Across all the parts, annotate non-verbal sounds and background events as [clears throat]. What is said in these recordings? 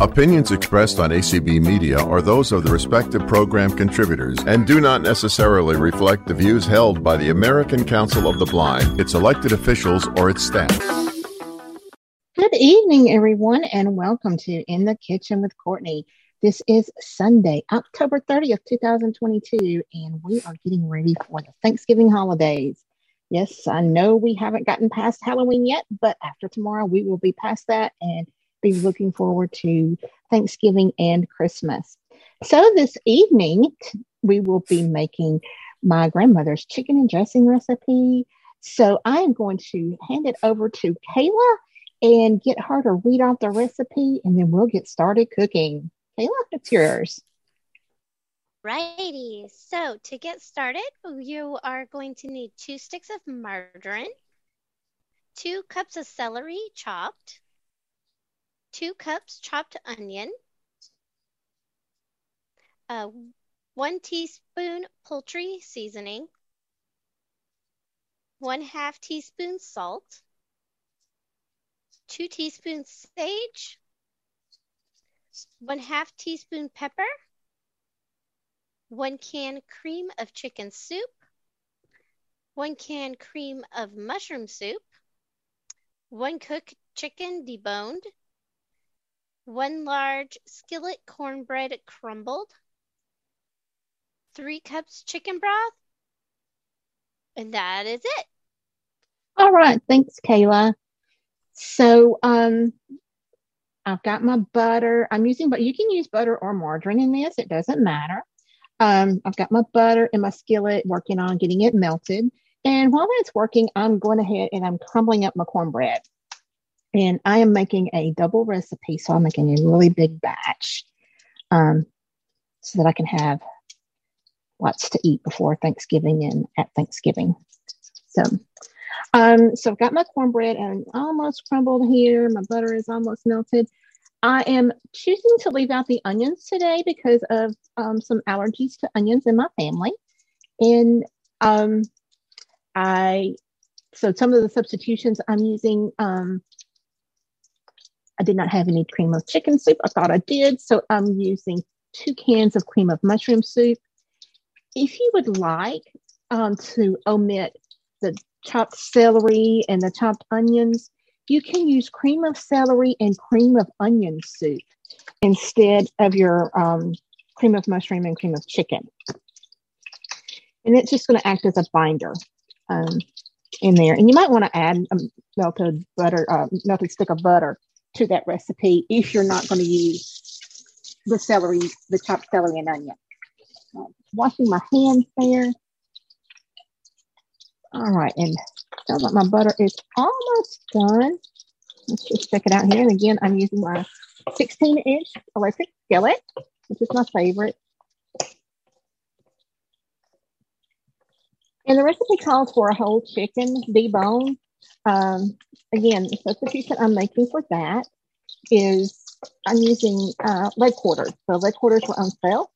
Opinions expressed on ACB Media are those of the respective program contributors and do not necessarily reflect the views held by the American Council of the Blind, its elected officials, or its staff. Good evening, everyone, and welcome to In the Kitchen with Courtney. This is Sunday, October 30th, 2022, and we are getting ready for the Thanksgiving holidays. Yes, I know we haven't gotten past Halloween yet, but after tomorrow, we will be past that and be looking forward to Thanksgiving and Christmas. So, this evening, we will be making my grandmother's chicken and dressing recipe. So, I am going to hand it over to Kayla and get her to read off the recipe, and then we'll get started cooking. Kayla, it's yours. Righty. So, to get started, you are going to need two sticks of margarine, two cups of celery chopped, 2 cups chopped onion, uh, 1 teaspoon poultry seasoning, 1 half teaspoon salt, 2 teaspoons sage, 1 half teaspoon pepper, 1 can cream of chicken soup, 1 can cream of mushroom soup, 1 cooked chicken deboned, one large skillet cornbread crumbled, three cups chicken broth, and that is it. All right, thanks, Kayla. So, um, I've got my butter. I'm using, but you can use butter or margarine in this. It doesn't matter. Um, I've got my butter in my skillet, working on getting it melted. And while that's working, I'm going ahead and I'm crumbling up my cornbread. And I am making a double recipe. So I'm making a really big batch um, so that I can have lots to eat before Thanksgiving and at Thanksgiving. So, um, so I've got my cornbread and almost crumbled here. My butter is almost melted. I am choosing to leave out the onions today because of um, some allergies to onions in my family. And um, I, so some of the substitutions I'm using um, I did not have any cream of chicken soup. I thought I did. So I'm using two cans of cream of mushroom soup. If you would like um, to omit the chopped celery and the chopped onions, you can use cream of celery and cream of onion soup instead of your um, cream of mushroom and cream of chicken. And it's just going to act as a binder um, in there. And you might want to add a melted butter, uh, melted stick of butter to that recipe if you're not going to use the celery, the chopped celery and onion. Uh, washing my hands there. All right, and sounds like my butter is almost done. Let's just check it out here. And again, I'm using my 16 inch electric skillet, which is my favorite. And the recipe calls for a whole chicken debone um, again, the substitution I'm making for that is I'm using uh, leg quarters. So leg quarters were on sale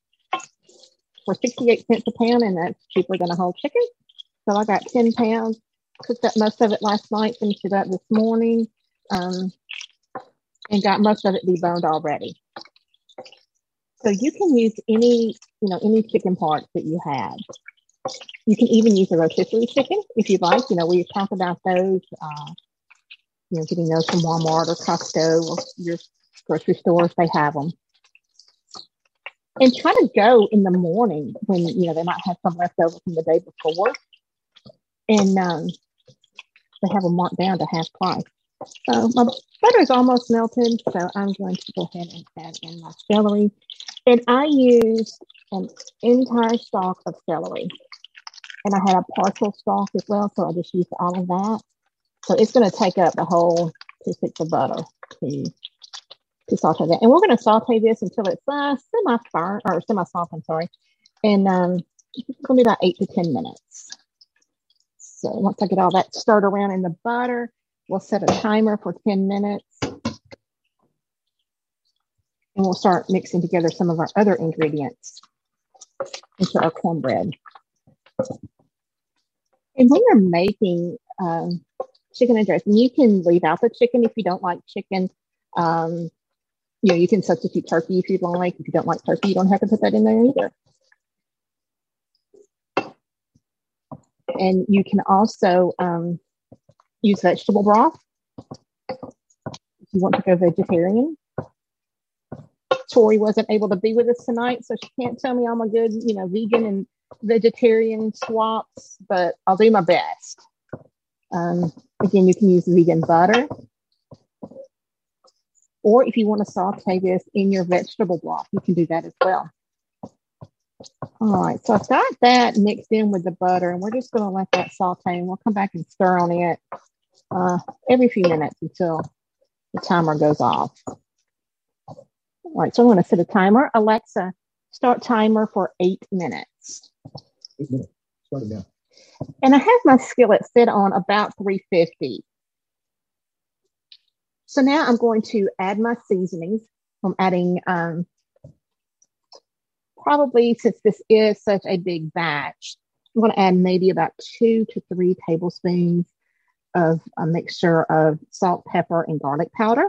for 68 cents a pound, and that's cheaper than a whole chicken. So I got 10 pounds, cooked up most of it last night, finished it up this morning, um, and got most of it deboned already. So you can use any, you know, any chicken parts that you have. You can even use a rotisserie chicken if you'd like. You know, we talk about those, uh, you know, getting those from Walmart or Costco or your grocery store if they have them. And try to go in the morning when, you know, they might have some left over from the day before. And um, they have them marked down to half price. So my butter is almost melted, so I'm going to go ahead and add in my celery. And I use an entire stalk of celery and I had a partial stalk as well, so I just used all of that. So it's going to take up the whole two sticks of butter to to saute that, and we're going to saute this until it's uh, semi firm or semi soft. I'm sorry, and um, it's going to be about eight to ten minutes. So once I get all that stirred around in the butter, we'll set a timer for ten minutes. And we'll start mixing together some of our other ingredients into our cornbread. And when you're making um, chicken and dressing, you can leave out the chicken if you don't like chicken. Um, you know, you can substitute turkey if you'd like. If you don't like turkey, you don't have to put that in there either. And you can also um, use vegetable broth if you want to go vegetarian. Tori wasn't able to be with us tonight, so she can't tell me I'm a good, you know, vegan and vegetarian swaps, but I'll do my best. Um, again, you can use vegan butter. Or if you want to saute this in your vegetable broth, you can do that as well. All right, so I've got that mixed in with the butter, and we're just going to let that saute, and we'll come back and stir on it uh, every few minutes until the timer goes off. All right, so I'm going to set a timer. Alexa, start timer for eight minutes. And I have my skillet set on about 350. So now I'm going to add my seasonings. I'm adding um, probably since this is such a big batch, I'm going to add maybe about two to three tablespoons of a mixture of salt, pepper, and garlic powder.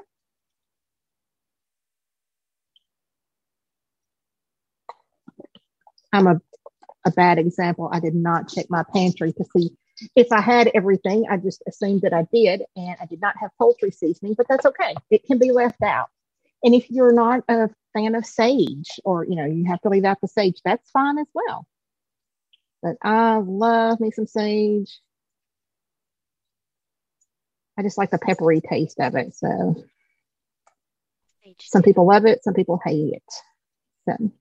I'm a, a bad example. I did not check my pantry to see if I had everything. I just assumed that I did, and I did not have poultry seasoning, but that's okay. It can be left out. And if you're not a fan of sage, or you know, you have to leave out the sage, that's fine as well. But I love me some sage. I just like the peppery taste of it. So some people love it, some people hate it. So,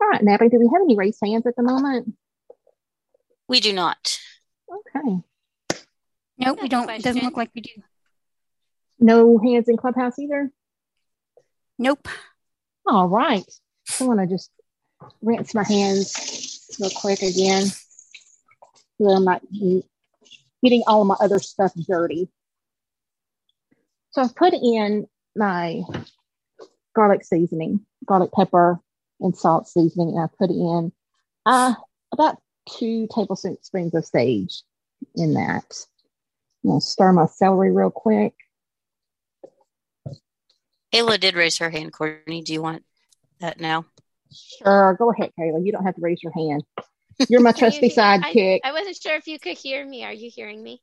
all right, Natalie, do we have any raised hands at the moment? We do not. Okay. Nope, we don't. It doesn't look like we do. No hands in clubhouse either. Nope. All right. I want to just rinse my hands real quick again. So I'm not getting all of my other stuff dirty. So I've put in my garlic seasoning, garlic pepper and salt seasoning, and I put in uh, about two tablespoons of sage in that. I'm gonna stir my celery real quick. Kayla did raise her hand, Courtney. Do you want that now? Sure, go ahead, Kayla. You don't have to raise your hand. You're my [laughs] Can you trusty hear- I- sidekick. I wasn't sure if you could hear me. Are you hearing me?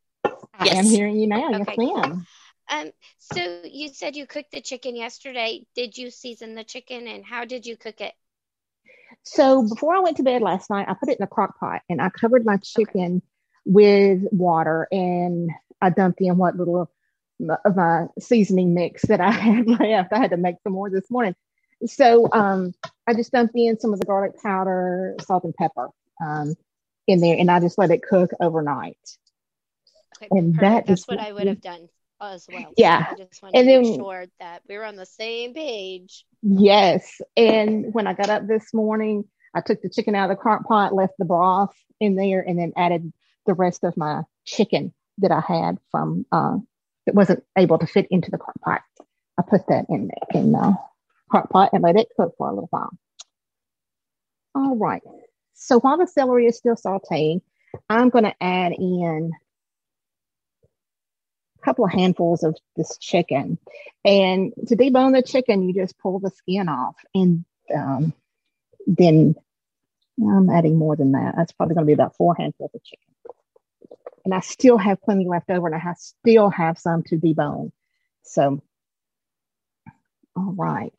I am hearing you now. Okay, yes, cool. ma'am. Um, so you said you cooked the chicken yesterday. Did you season the chicken and how did you cook it? So before I went to bed last night, I put it in a crock pot and I covered my chicken with water and I dumped in what little of my seasoning mix that I [laughs] had left. I had to make some more this morning. So um, I just dumped in some of the garlic powder, salt, and pepper um, in there, and I just let it cook overnight. Okay, And perfect. that That's what I would have done as well. Yeah. I just wanted And to make then- sure that we were on the same page. Yes. And when I got up this morning, I took the chicken out of the crock pot, left the broth in there, and then added the rest of my chicken that I had from uh, that wasn't able to fit into the crock pot. I put that in in the crock pot and let it cook for a little while. All right. So while the celery is still sauteing, I'm going to add in couple of handfuls of this chicken. And to debone the chicken, you just pull the skin off. And um, then I'm adding more than that. That's probably going to be about four handfuls of chicken. And I still have plenty left over, and I have, still have some to debone. So, all right.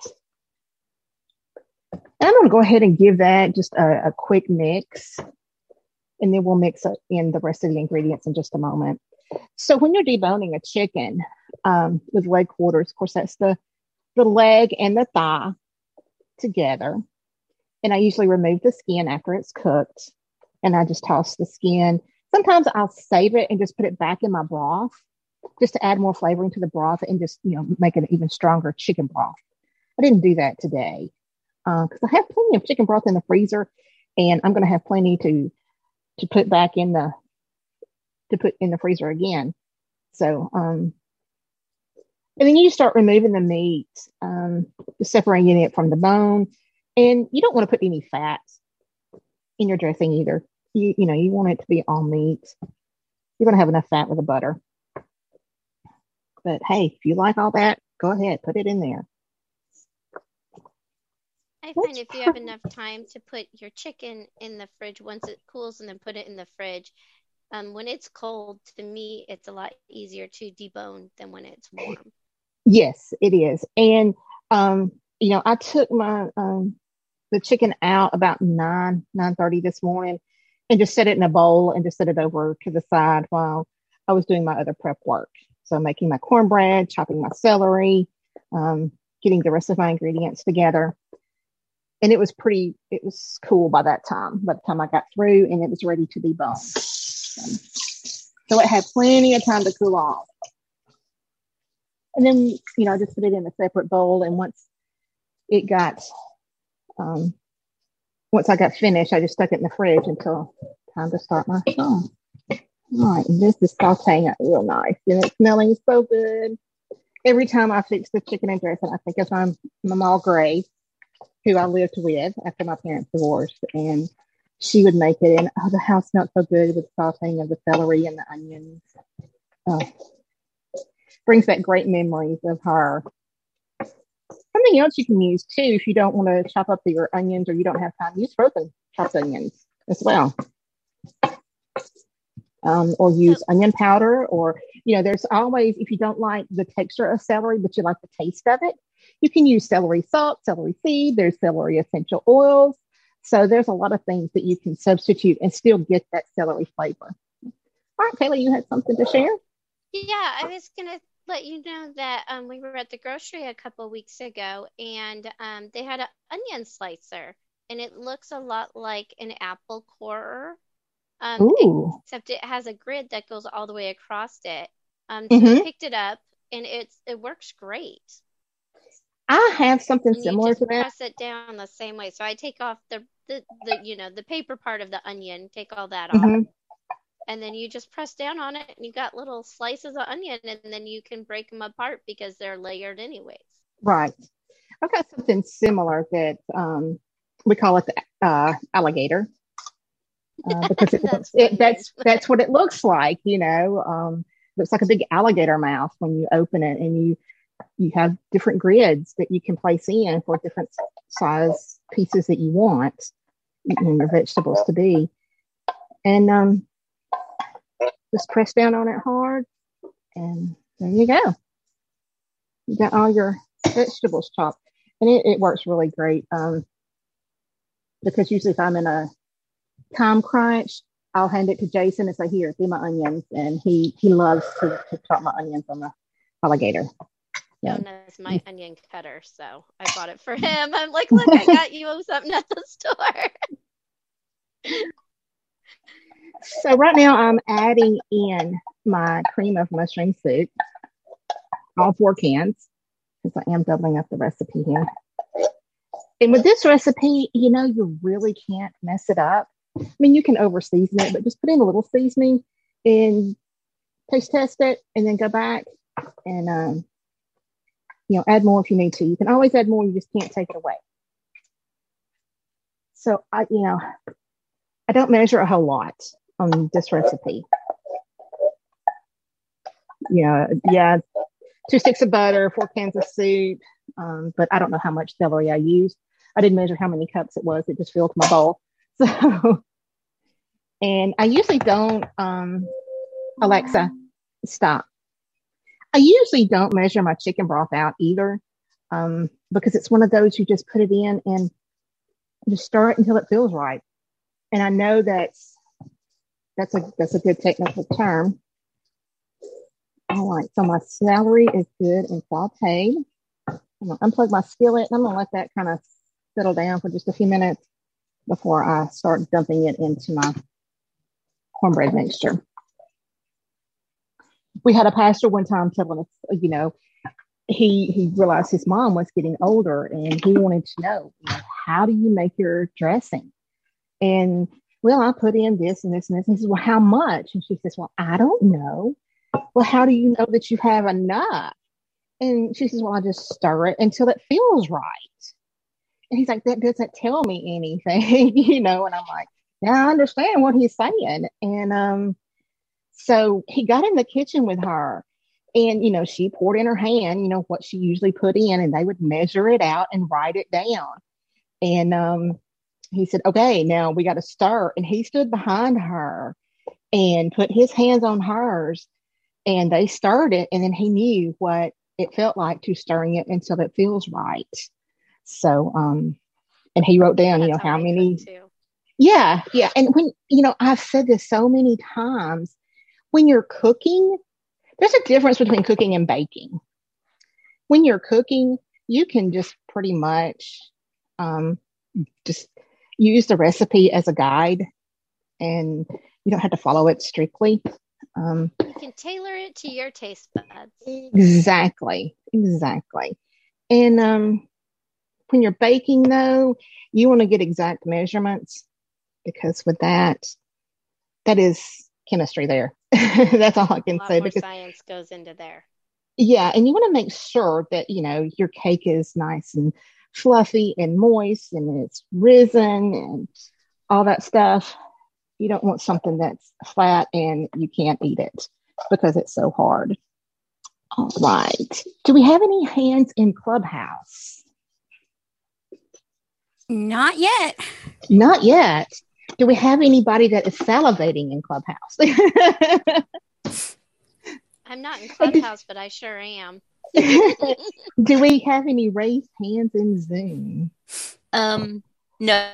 And I'm going to go ahead and give that just a, a quick mix. And then we'll mix it in the rest of the ingredients in just a moment. So when you're deboning a chicken um, with leg quarters, of course, that's the, the leg and the thigh together. And I usually remove the skin after it's cooked. And I just toss the skin. Sometimes I'll save it and just put it back in my broth just to add more flavoring to the broth and just, you know, make an even stronger chicken broth. I didn't do that today because I have plenty of chicken broth in the freezer and I'm going to have plenty to to put back in the to put in the freezer again. So, um, and then you start removing the meat, um, separating it from the bone, and you don't want to put any fat in your dressing either. You you know you want it to be all meat. You're going to have enough fat with the butter. But hey, if you like all that, go ahead, put it in there. I find if you have enough time to put your chicken in the fridge once it cools and then put it in the fridge, um, when it's cold, to me, it's a lot easier to debone than when it's warm. Yes, it is. And um, you know, I took my um the chicken out about nine, nine thirty this morning and just set it in a bowl and just set it over to the side while I was doing my other prep work. So making my cornbread, chopping my celery, um, getting the rest of my ingredients together. And it was pretty, it was cool by that time, by the time I got through and it was ready to debone. So it had plenty of time to cool off. And then, you know, I just put it in a separate bowl. And once it got, um, once I got finished, I just stuck it in the fridge until time to start my song. All right, and this is sauteing it real nice. And it's smelling so good. Every time I fix the chicken and dressing, I think of my Mama Gray, who I lived with after my parents divorced. And she would make it, and oh, the house smelled so good with sauteing of the celery and the onions. Oh, brings back great memories of her. Something else you can use too if you don't want to chop up your onions or you don't have time, use frozen chopped onions as well. Um, or use onion powder, or you know, there's always if you don't like the texture of celery, but you like the taste of it, you can use celery salt, celery seed. There's celery essential oils. So there's a lot of things that you can substitute and still get that celery flavor. All right, Kayla, you had something to share? Yeah, I was gonna let you know that um, we were at the grocery a couple weeks ago, and um, they had an onion slicer, and it looks a lot like an apple corer, um, except it has a grid that goes all the way across it. Um, so Mhm. I picked it up, and it's it works great. I have something And similar to that. press it down the same way. So I take off the, the the you know the paper part of the onion, take all that off, Mhm. and then you just press down on it, and you got little slices of onion, and then you can break them apart because they're layered anyways. Right. I've got something similar that um, we call it the uh, alligator uh, [laughs] because it, That's it, that's that's what it looks like. You know, um, looks like a big alligator mouth when you open it, and you you have different grids that you can place in for different size pieces that you want you know, your vegetables to be, and um, just press down on it hard, and there you go. You got all your vegetables chopped, and it, it works really great. Um, because usually if I'm in a time crunch, I'll hand it to Jason and say, "Here, do my onions," and he he loves to, to chop my onions on the alligator. Yeah. My onion cutter, so I bought it for him. I'm like, look, I got you [laughs] something at the store. So right now I'm adding in my cream of mushroom soup, all four cans, because I am doubling up the recipe here. And with this recipe, you know, you really can't mess it up. I mean, you can over season it, but just put in a little seasoning and taste test it, and then go back and um, you know add more if you need to. You can always add more. You just can't take it away. So I, you know, I don't measure a whole lot on this recipe. Yeah, yeah, two sticks of butter, four cans of soup, um, but I don't know how much celery I used. I didn't measure how many cups it was. It just filled my bowl. [laughs] So, and I usually don't, um, Alexa, stop. I usually don't measure my chicken broth out either, um, because it's one of those you just put it in and just stir it until it feels right. And I know that's that's a that's a good technical term. All right, so my celery is good and sauteed. I'm gonna unplug my skillet and I'm gonna let that kind of settle down for just a few minutes before I start dumping it into my cornbread mixture. We had a pastor one time telling us, you know, he he realized his mom was getting older and he wanted to know, how do you make your dressing? And well, I put in this and this and this. And he says, Well, how much? And she says, Well, I don't know. Well, how do you know that you have enough? And she says, Well, I just stir it until it feels right. And he's like, That doesn't tell me anything, [laughs] you know. And I'm like, Yeah, I understand what he's saying. And um, so he got in the kitchen with her And, you know, she poured in her hand, you know, what she usually put in, and they would measure it out and write it down. And um, he said, okay, now we got to stir. And he stood behind her and put his hands on hers, and they stirred it. And then he knew what it felt like to stirring it until it feels right. So, um, and he wrote down, you know, how many yeah, yeah. And when, you know, I've said this so many times when you're cooking, there's a difference between cooking and baking. When you're cooking, you can just pretty much um, just use the recipe as a guide and you don't have to follow it strictly. Um, You can tailor it to your taste buds. Exactly, exactly. And um, when you're baking, though, you want to get exact measurements because with that, that is chemistry there. [laughs] That's all I can lot say. more Because science goes into there. yeah, and you want to make sure that you know your cake is nice and fluffy and moist and it's risen and all that stuff. You don't want something that's flat and you can't eat it because it's so hard. All right. Do we have any hands in Clubhouse? Not yet. Not yet. Do we have anybody that is salivating in Clubhouse? [laughs] I'm not in Clubhouse, but I sure am. [laughs] Do we have any raised hands in Zoom? Um, no.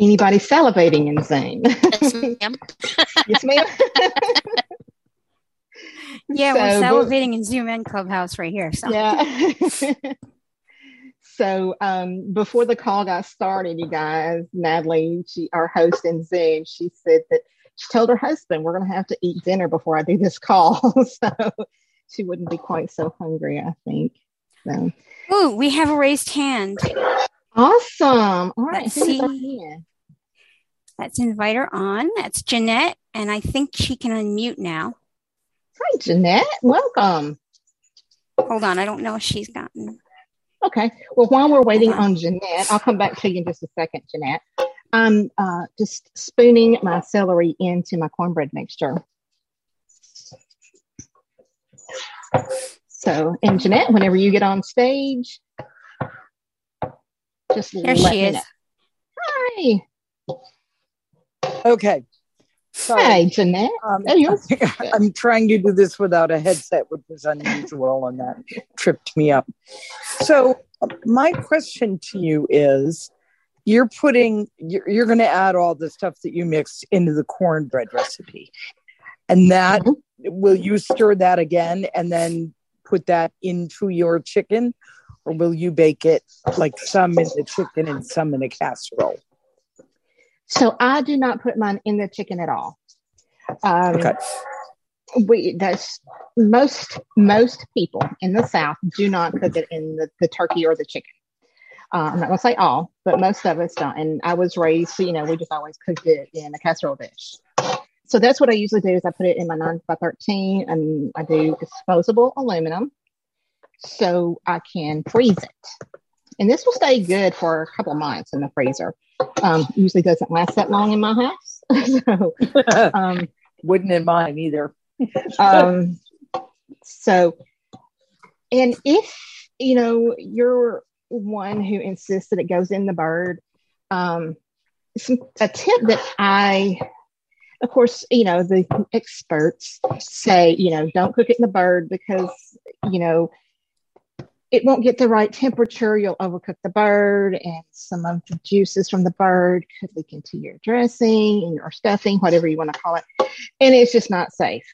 Anybody salivating in Zoom? Yes, ma'am. [laughs] yes, ma'am. Yeah, So, we're go- salivating in Zoom and Clubhouse right here. So Yeah. So um, before the call got started, you guys, Natalie, she our host in Zoom, she said that she told her husband, "We're going to have to eat dinner before I do this call," [laughs] so she wouldn't be quite so hungry. I think. So Ooh, we have a raised hand. awesome! All right, Let's see. Let's invite her on. That's Jeanette, and I think she can unmute now. Hi, Jeanette. Welcome. Hold on, I don't know if she's gotten. Okay. Well, while we're waiting on. on Jeanette, I'll come back to you in just a second, Jeanette. I'm uh, just spooning my celery into my cornbread mixture. So, and Jeanette, whenever you get on stage, just There let she me is. know. Hi. Okay. So Hi, Jeanette. um, [laughs] I'm trying to do this without a headset, which is unusual, and that tripped me up. So, my question to you is you're putting, you're, you're going to add all the stuff that you mixed into the cornbread recipe. And that, Mhm. will you stir that again and then put that into your chicken? Or will you bake it like some in the chicken and some in a casserole? So I do not put mine in the chicken at all. Um, Okay. we that's most most people in the South do not cook it in the, the turkey or the chicken. Uh, I'm not gonna say all, but most of us don't. And I was raised, so, you know, we just always cooked it in a casserole dish. So that's what I usually do is I put it in my nine by thirteen, and I do disposable aluminum, so I can freeze it. And this will stay good for a couple of months in the freezer. Um, usually doesn't last that long in my house. [laughs] so, [laughs] um, Wouldn't in mine either. [laughs] um, so, and if you know you're one who insists that it goes in the bird, um, some, a tip that I, of course, you know the experts say, you know, don't cook it in the bird because you know it won't get the right temperature. You'll overcook the bird, and some of the juices from the bird could leak into your dressing your stuffing, whatever you want to call it, and it's just not safe.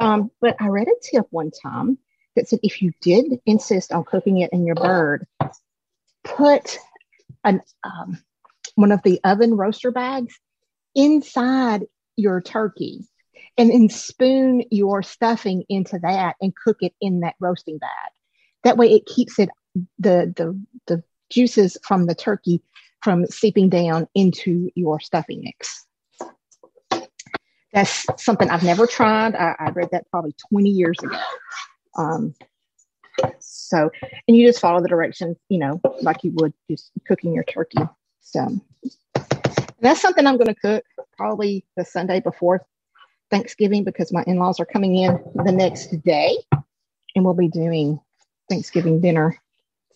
Um, but I read a tip one time that said if you did insist on cooking it in your bird, put an um, one of the oven roaster bags inside your turkey and then spoon your stuffing into that and cook it in that roasting bag. That way it keeps it the the the juices from the turkey from seeping down into your stuffing mix. That's something I've never tried. I, I read that probably 20 years ago. Um, so, and you just follow the directions, you know, like you would just cooking your turkey. So, that's something I'm going to cook probably the Sunday before Thanksgiving because my in-laws are coming in the next day and we'll be doing Thanksgiving dinner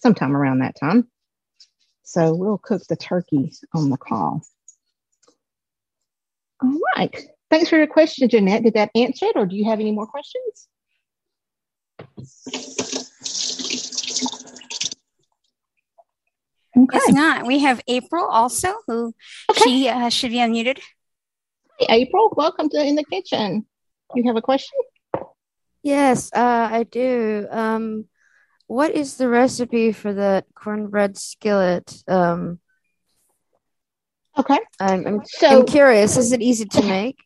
sometime around that time. So we'll cook the turkey on the call. All right. Thanks for your question, Jeanette. Did that answer it or do you have any more questions? Okay. If not, we have April also, who Okay. she uh, should be unmuted. Hey, April, welcome to In the Kitchen. You have a question? Yes, uh, I do. Um, what is the recipe for the cornbread skillet? Um, Okay. I'm, I'm, So, I'm curious. Is it easy to make?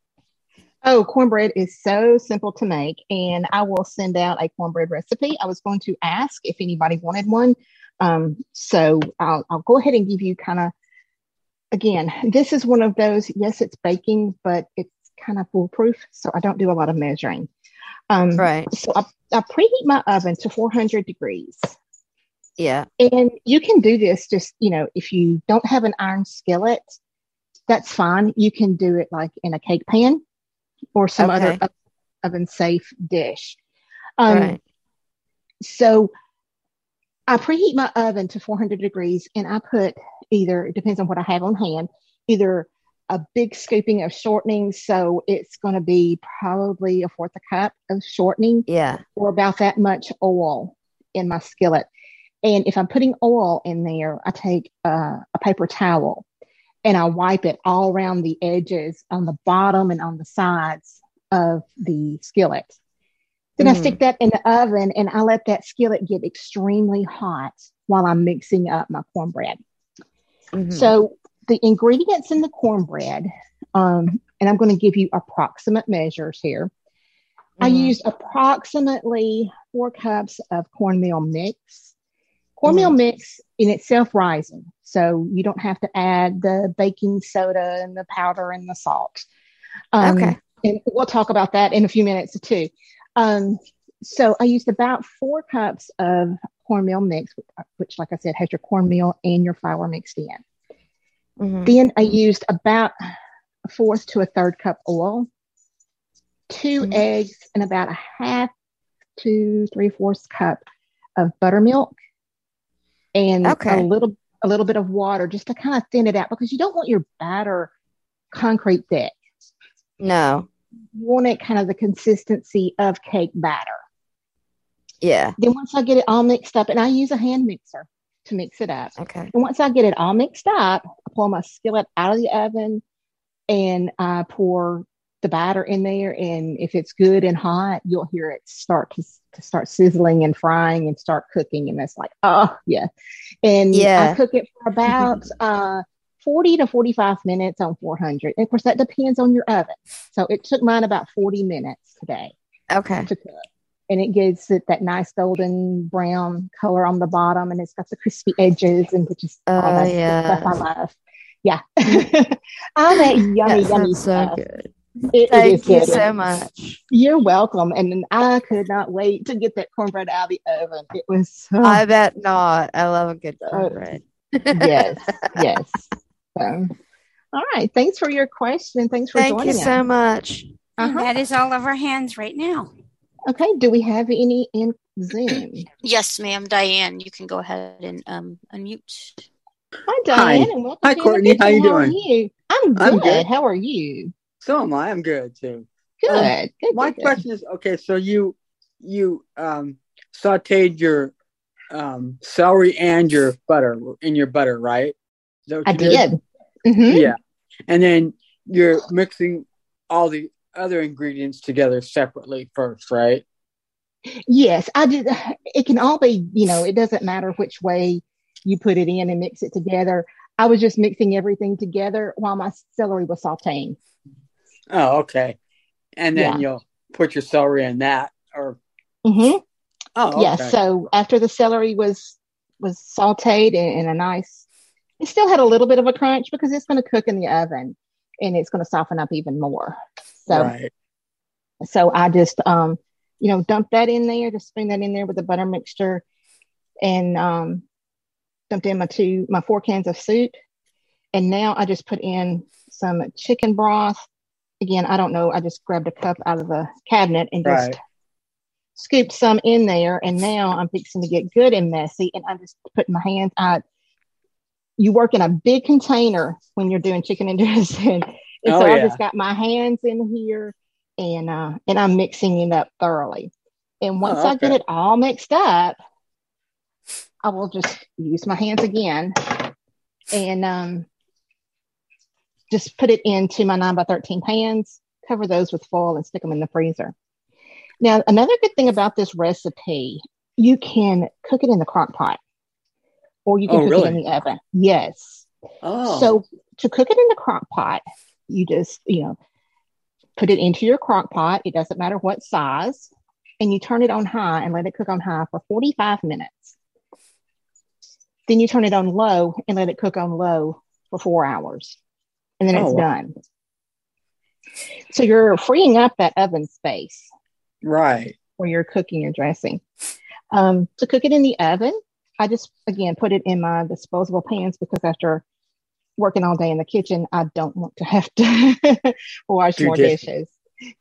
oh, cornbread is so simple to make, and I will send out a cornbread recipe. I was going to ask if anybody wanted one. Um, so I'll, I'll go ahead and give you kind of, again, this is one of those, yes, it's baking, but it's kind of foolproof. So I don't do a lot of measuring. Um, Right. So I, I preheat my oven to 400 degrees. Yeah. And you can do this just, you know, if you don't have an iron skillet, that's fine. You can do it like in a cake pan or some other oven safe dish. Um, Right. So I preheat my oven to 400 degrees and I put either, it depends on what I have on hand, either a big scooping of shortening. So it's going to be probably a fourth a cup of shortening Yeah. or about that much oil in my skillet. And if I'm putting oil in there, I take uh, a paper towel and I wipe it all around the edges on the bottom and on the sides of the skillet. Then I Mhm. stick that in the oven and I let that skillet get extremely hot while I'm mixing up my cornbread. Mhm. So the ingredients in the cornbread, um, and I'm going to give you approximate measures here. I Mhm. used approximately four cups of cornmeal mix. Cornmeal mix in itself rising, so you don't have to add the baking soda and the powder and the salt. Um, Okay. And we'll talk about that in a few minutes too. Um, so I used about four cups of cornmeal mix, which, like I said, has your cornmeal and your flour mixed in. Mhm. Then I used about a fourth to a third cup oil, 2 Mhm. eggs, and about a half to three fourths cup of buttermilk, and Okay. a little a little bit of water just to kind of thin it out because you don't want your batter concrete thick. No. You want it kind of the consistency of cake batter. Yeah. Then once I get it all mixed up, and I use a hand mixer to mix it up. Okay. And once I get it all mixed up, pull my skillet out of the oven and I pour the batter in there. And if it's good and hot, you'll hear it start to, to start sizzling and frying and start cooking. And it's like, oh, yeah. And Yeah. I cook it for about [laughs] uh, 40 to 45 minutes on 400. And of course, that depends on your oven. So it took mine about 40 minutes today Okay. to cook. And it gives it that nice golden brown color on the bottom, and it's got the crispy edges, and which is all Oh, that yeah. stuff I love. Yeah, [laughs] all that yummy, That yummy sounds so stuff. good. It- it Thank is you good. so much. You're welcome. And I could not wait to get that cornbread out of the oven. It was so I bet not. I love a good Oh, cornbread. yes, [laughs] yes. So, all right. Thanks for your question. Thanks for Thank joining Thank you so us. much. Uh-huh. that is all of our hands right now. Okay. Do we have any in Zoom? [clears throat] Yes, ma'am, Diane, you can go ahead and um, unmute. Hi, Diane, Hi. and welcome Hi, to Courtney. How you are doing? you? I'm good. I'm good. How are you? So am I. I'm good too. Good. Um, good, My good, good. question is okay. So you you um sautéed your um celery and your butter in your butter, right? Is that what I you did. hmm Yeah, and then you're mixing all the other ingredients together separately first, right? Yes, I did. It can all be, you know, it doesn't matter which way you put it in and mix it together. I was just mixing everything together while my celery was sauteing. Oh, okay. And then Yeah. you'll put your celery in that, or mm-hmm. oh, Yeah. So after the celery was was sauteed in, in a nice, it still had a little bit of a crunch because it's going to cook in the oven and it's going to soften up even more. So right. So I just, um, you know, dump that in there, just spoon that in there with the butter mixture, and um, dumped in my two, my four cans of soup, and now I just put in some chicken broth again, I don't know. I just grabbed a cup out of the cabinet and just Right. scooped some in there. And now I'm fixing to get good and messy. And I'm just putting my hands out. You work in a big container when you're doing chicken and dressing. [laughs] And Oh, so I yeah. just got my hands in here and uh and I'm mixing it up thoroughly. And once Oh, I get it all mixed up, I will just use my hands again and um just put it into my 9 by 13 pans, cover those with foil and stick them in the freezer. Now, another good thing about this recipe, you can cook it in the crock pot or you can Oh, cook really? it in the oven. Yes. Oh. So to cook it in the crock pot, you just, you know, put it into your crock pot. It doesn't matter what size. And you turn it on high and let it cook on high for 45 minutes. Then you turn it on low and let it cook on low for four hours. And then Oh, it's wow. done. So you're freeing up that oven space right. where you're cooking your dressing. Um, to cook it in the oven, I just again put it in my disposable pans because after working all day in the kitchen, I don't want to have to [laughs] wash more dishes. dishes.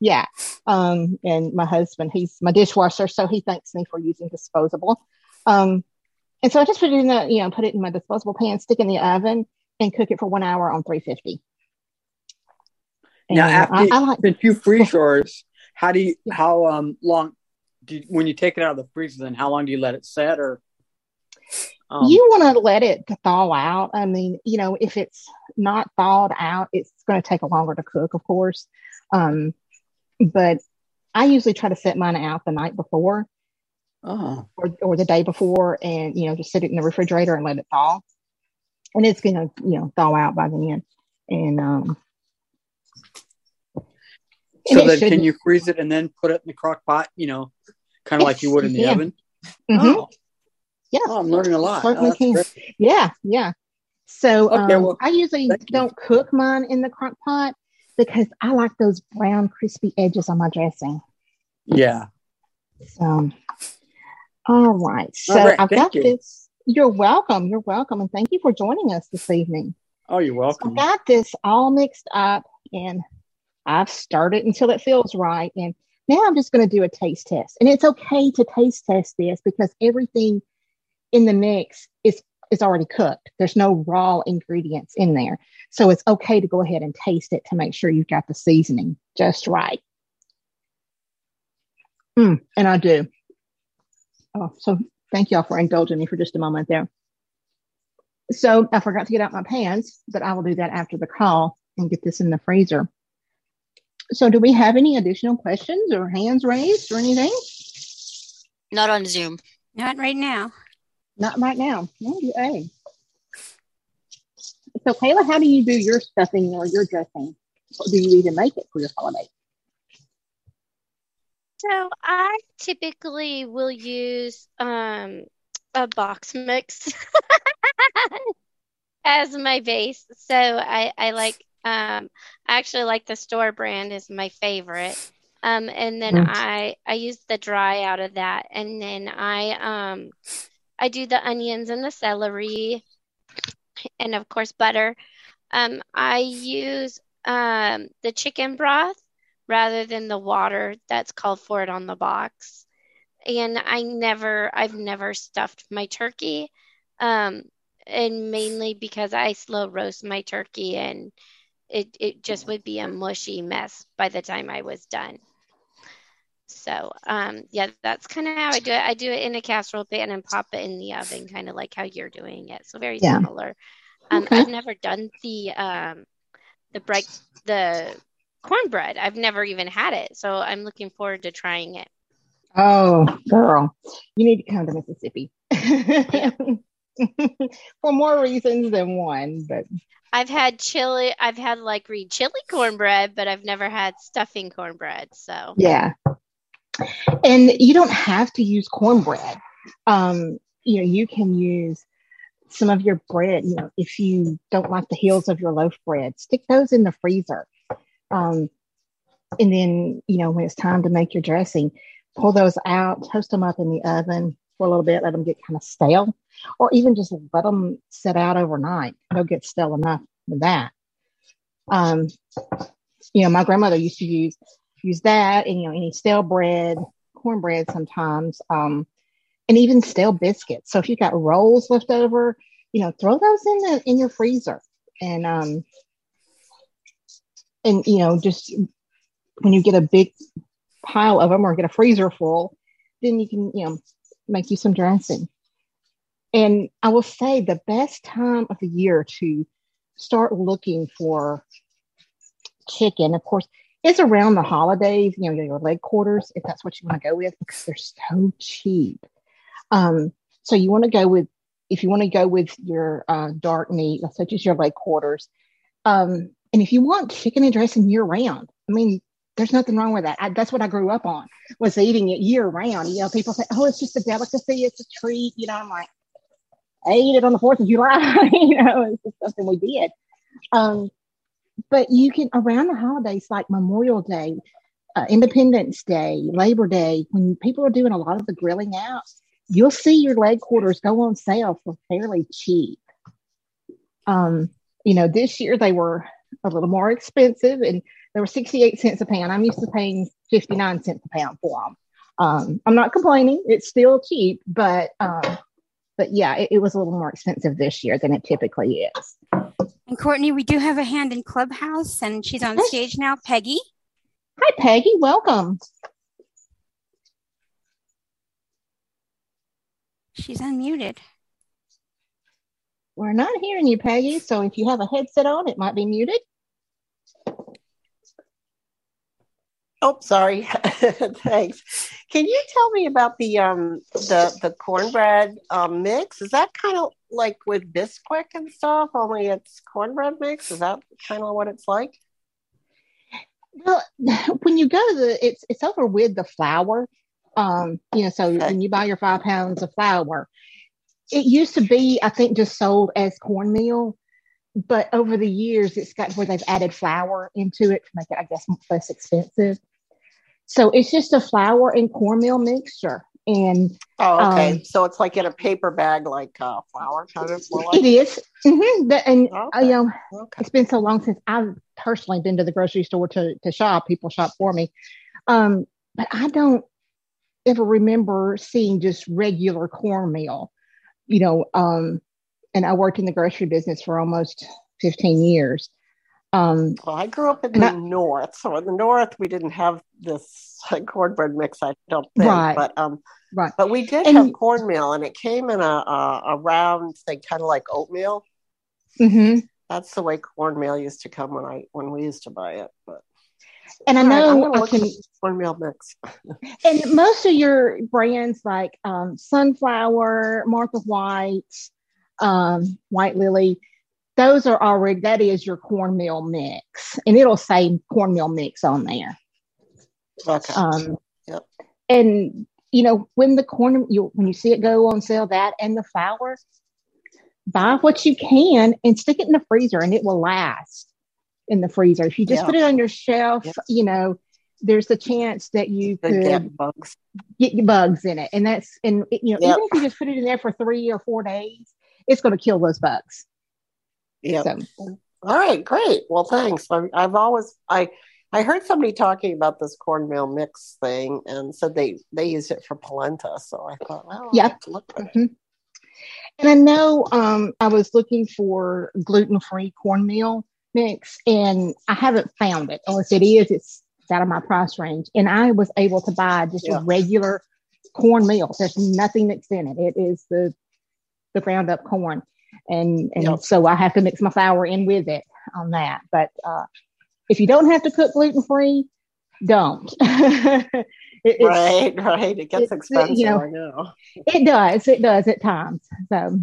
Yeah. Um, and my husband, he's my dishwasher, so he thanks me for using disposable. Um, and so I just put it in the, you know, put it in my disposable pan, stick in the oven, and cook it for one hour on 350. Now, after I, I like since you freeze [laughs] yours, how do you how um long do you, when you take it out of the freezer? Then how long do you let it set? Or um, you want to let it thaw out. I mean, you know, if it's not thawed out, it's going to take a longer to cook, of course. Um, but I usually try to set mine out the night before oh or, or the day before and, you know, just sit it in the refrigerator and let it thaw. And it's going to, you know, thaw out by then. And, um, so then can you freeze it and then put it in the crock pot? You know, kind of like you would in the oven. mhm. Oh, Yeah. oh, I'm learning a lot. Certainly Oh, can. great. Yeah, yeah. So Okay, um, well, I usually don't cook mine in the crock pot because I like those brown, crispy edges on my dressing. Yeah. So, all right. So All right, I've got you. this. You're welcome. You're welcome. And thank you for joining us this evening. Oh, you're So welcome. I've got this all mixed up and I've stirred it until it feels right. And now I'm just going to do a taste test. And it's okay to taste test this because everything in the mix is is already cooked. There's no raw ingredients in there. So it's okay to go ahead and taste it to make sure you've got the seasoning just right. Mm, and I do. Oh, so thank y'all for indulging me for just a moment there. So I forgot to get out my pans, but I will do that after the call and get this in the freezer. So do we have any additional questions or hands raised or anything? Not on Zoom. Not right now. Not right now. No, you A. So Kayla, how do you do your stuffing or your dressing? Do you even make it for your holiday? So I typically will use um, a box mix [laughs] as my base. So I, I like um, I actually like the store brand is my favorite. Um, and then Mm. I I use the dry out of that, and then I um I do the onions and the celery, and of course butter. Um, I use um the chicken broth rather than the water that's called for it on the box. And I never, I've never stuffed my turkey. Um, and mainly because I slow roast my turkey and it, it just would be a mushy mess by the time I was done. So, um, yeah, that's kind of how I do it. I do it in a casserole pan and pop it in the oven, kind of like how you're doing it. So very Yeah. similar. Um, Okay. I've never done the um, the break the cornbread. I've never even had it, so I'm looking forward to trying it. Oh, girl, you need to come to Mississippi [laughs] for more reasons than one. But I've had chili. I've had like green chili cornbread, but I've never had stuffing cornbread. So yeah, and you don't have to use cornbread. Um, you know, you can use some of your bread. You know, if you don't like the heels of your loaf bread, stick those in the freezer. Um, and then, you know, when it's time to make your dressing, pull those out, toast them up in the oven for a little bit, let them get kind of stale, or even just let them sit out overnight. They'll get stale enough with that. Um, you know, my grandmother used to use use that, and you know, any stale bread, cornbread sometimes, um, and even stale biscuits. So if you've got rolls left over, you know, throw those in the in your freezer, and um, and you know, just when you get a big pile of them or get a freezer full, then you can you know make you some dressing. And I will say the best time of the year to start looking for chicken, of course, is around the holidays, you know, your leg quarters, if that's what you want to go with, because they're so cheap. Um, so you want to go with, if you want to go with your uh, dark meat, such as your leg quarters, um, and if you want chicken and dressing year round, I mean, there's nothing wrong with that. I, that's what I grew up on was eating it year round. You know, people say, "Oh, it's just a delicacy, it's a treat." You know, I'm like, I ate it on the Fourth of July. [laughs] you know, it's just something we did. Um, but you can around the holidays like Memorial Day, uh, Independence Day, Labor Day, when people are doing a lot of the grilling out, you'll see your leg quarters go on sale for fairly cheap. Um, you know, this year they were a little more expensive and they were 68 cents a pound. I'm used to paying 59 cents a pound for them. Um, I'm not complaining. It's still cheap, but um, but yeah, it, it was a little more expensive this year than it typically is. And Courtney, we do have a hand in Clubhouse, and she's on stage now. Peggy. Hi, Peggy. Welcome. She's unmuted. We're not hearing you, Peggy. So if you have a headset on, it might be muted. Oh, sorry. [laughs] Thanks. Can you tell me about the um the the cornbread um, mix? Is that kind of like with Bisquick and stuff? Only it's cornbread mix. Is that kind of what it's like? Well, [laughs] when you go to the, it's it's over with the flour. Um, you know, so okay. when you buy your five pounds of flour, it used to be, I think, just sold as cornmeal but over the years it's got where they've added flour into it to make it i guess less expensive so it's just a flour and cornmeal mixture. And oh, okay. Um, so it's like in a paper bag, like uh, flour kind of. Like? It is. Mm-hmm. and okay. uh, you know, okay. it's been so long since I've personally been to the grocery store to to shop. People shop for me, um, but I don't ever remember seeing just regular cornmeal. You know, um, and I worked in the grocery business for almost 15 years. Um, well, I grew up in the I, north, so in the north we didn't have this [laughs] cornbread mix. I don't think, right, but um, right. But we did and, have cornmeal, and it came in a a, a round thing, kind of like oatmeal. Mm-hmm. That's the way cornmeal used to come when I when we used to buy it. But and I know right, I can cornmeal mix. [laughs] and most of your brands like um, Sunflower, Martha White, um, White Lily, those are already that is your cornmeal mix and it'll say cornmeal mix on there. Okay. Um, yep. and you know when the corn you when you see it go on sale that and the flour buy what you can and stick it in the freezer and it will last in the freezer. If you just put it on your shelf yep. you know there's a chance that you could get bugs. get bugs in it. And that's and you know yep. even if you just put it in there for three or four days it's going to kill those bugs yeah. So. All right, great. Well, thanks. I, I've always I I heard somebody talking about this cornmeal mix thing and said they they use it for polenta. So I thought, well, yeah. Mm-hmm. And I know um, I was looking for gluten free cornmeal mix, and I haven't found it. Unless it is, it's out of my price range. And I was able to buy just yeah. a regular cornmeal. There's nothing mixed in it. It is the the ground up corn and and yep. so I have to mix my flour in with it on that. But uh, if you don't have to cook gluten free, don't. [laughs] it, right, right. It gets expensive. You know, I know. It does. It does at times. So,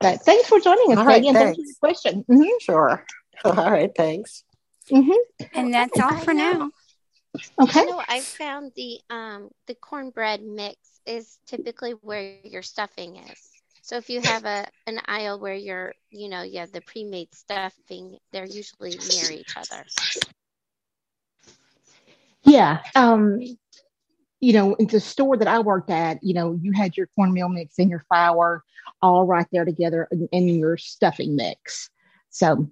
but thanks for joining us, all right, Peggy, and thanks for your question. Mm-hmm. Sure. [laughs] All right. Thanks. Mm-hmm. And that's all for now. Okay. You know, I found the um the cornbread mix is typically where your stuffing is. So if you have a an aisle where you're, you know, you have the pre-made stuffing, they're usually near each other. Yeah. Um, you know, in the store that I worked at, you know, you had your cornmeal mix and your flour all right there together in, your stuffing mix. So,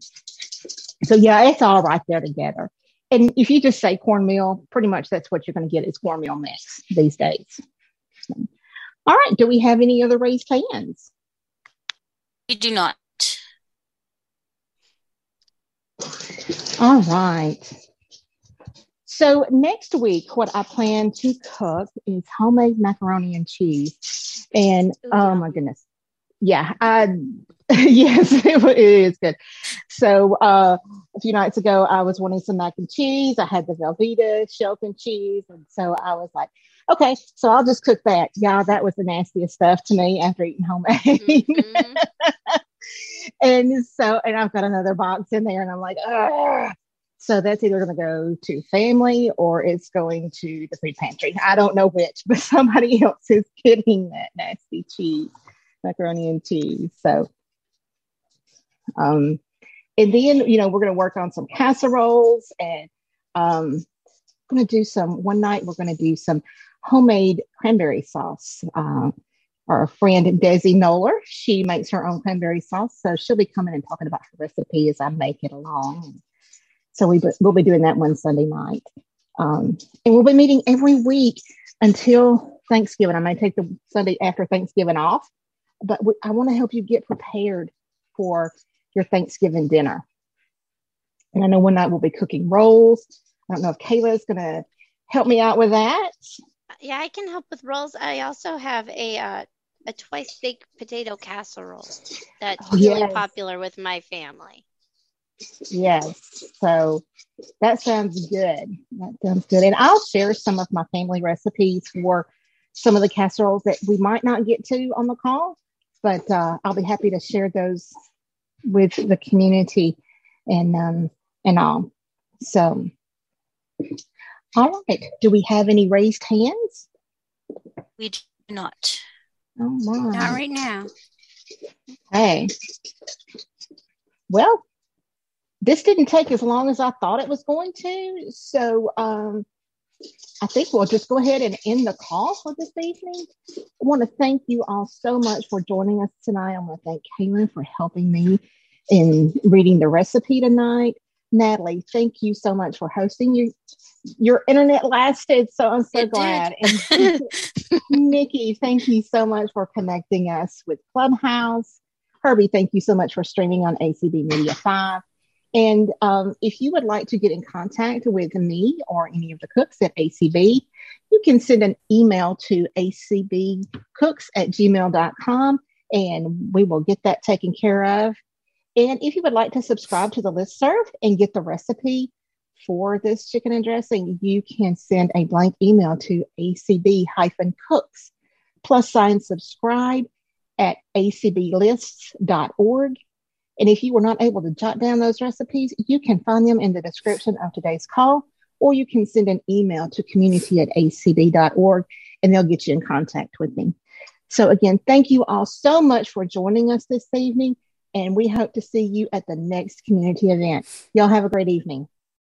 so yeah, it's all right there together. and if you just say cornmeal, pretty much that's what you're going to get is cornmeal mix these days. All right. Do we have any other raised hands? We do not. All right. So next week, what I plan to cook is homemade macaroni and cheese. And oh my goodness, yeah, I [laughs] yes, [laughs] it is good. So uh, a few nights ago, I was wanting some mac and cheese. I had the Velveeta and cheese, and so I was like, okay, so I'll just cook that. Yeah, that was the nastiest stuff to me after eating homemade. Mm-hmm. [laughs] and so, and I've got another box in there, and I'm like, Ugh. so that's either going to go to family or it's going to the food pantry. I don't know which, [laughs] but somebody else is getting that nasty cheese, macaroni and cheese. So, um, and then you know we're going to work on some casseroles and um, I'm going to do some one night we're going to do some homemade cranberry sauce uh, our friend desi noller she makes her own cranberry sauce so she'll be coming and talking about her recipe as i make it along so we, we'll be doing that one sunday night um, and we'll be meeting every week until thanksgiving i may take the sunday after thanksgiving off but we, i want to help you get prepared for your Thanksgiving dinner. And I know one night we'll be cooking rolls. I don't know if Kayla is going to help me out with that. Yeah, I can help with rolls. I also have a uh, a twice baked potato casserole that's oh, really popular with my family. Yes. So that sounds good. That sounds good. And I'll share some of my family recipes for some of the casseroles that we might not get to on the call, but uh, I'll be happy to share those with the community and um, and all. So, all right. Do we have any raised hands? We do not. Oh my! Not right now. Hey. Well, this didn't take as long as I thought it was going to. So um, I think we'll just go ahead and end the call for this evening. I want to thank you all so much for joining us tonight. I want to thank Kayla for helping me in reading the recipe tonight. Natalie, thank you so much for hosting. You, your internet lasted, so I'm so it glad. [laughs] and [laughs] Nikki, thank you so much for connecting us with Clubhouse. Herbie, thank you so much for streaming on ACB Media 5. And um, if you would like to get in contact with me or any of the cooks at ACB, you can send an email to acbcooks at gmail.com and we will get that taken care of. And if you would like to subscribe to the list serve and get the recipe for this chicken and dressing, you can send a blank email to acb-cooks plus sign subscribe at acblists.org. And if you were not able to jot down those recipes, you can find them in the description of today's call, or you can send an email to community at acb.org and they'll get you in contact with me. So, again, thank you all so much for joining us this evening, and we hope to see you at the next community event. Y'all have a great evening.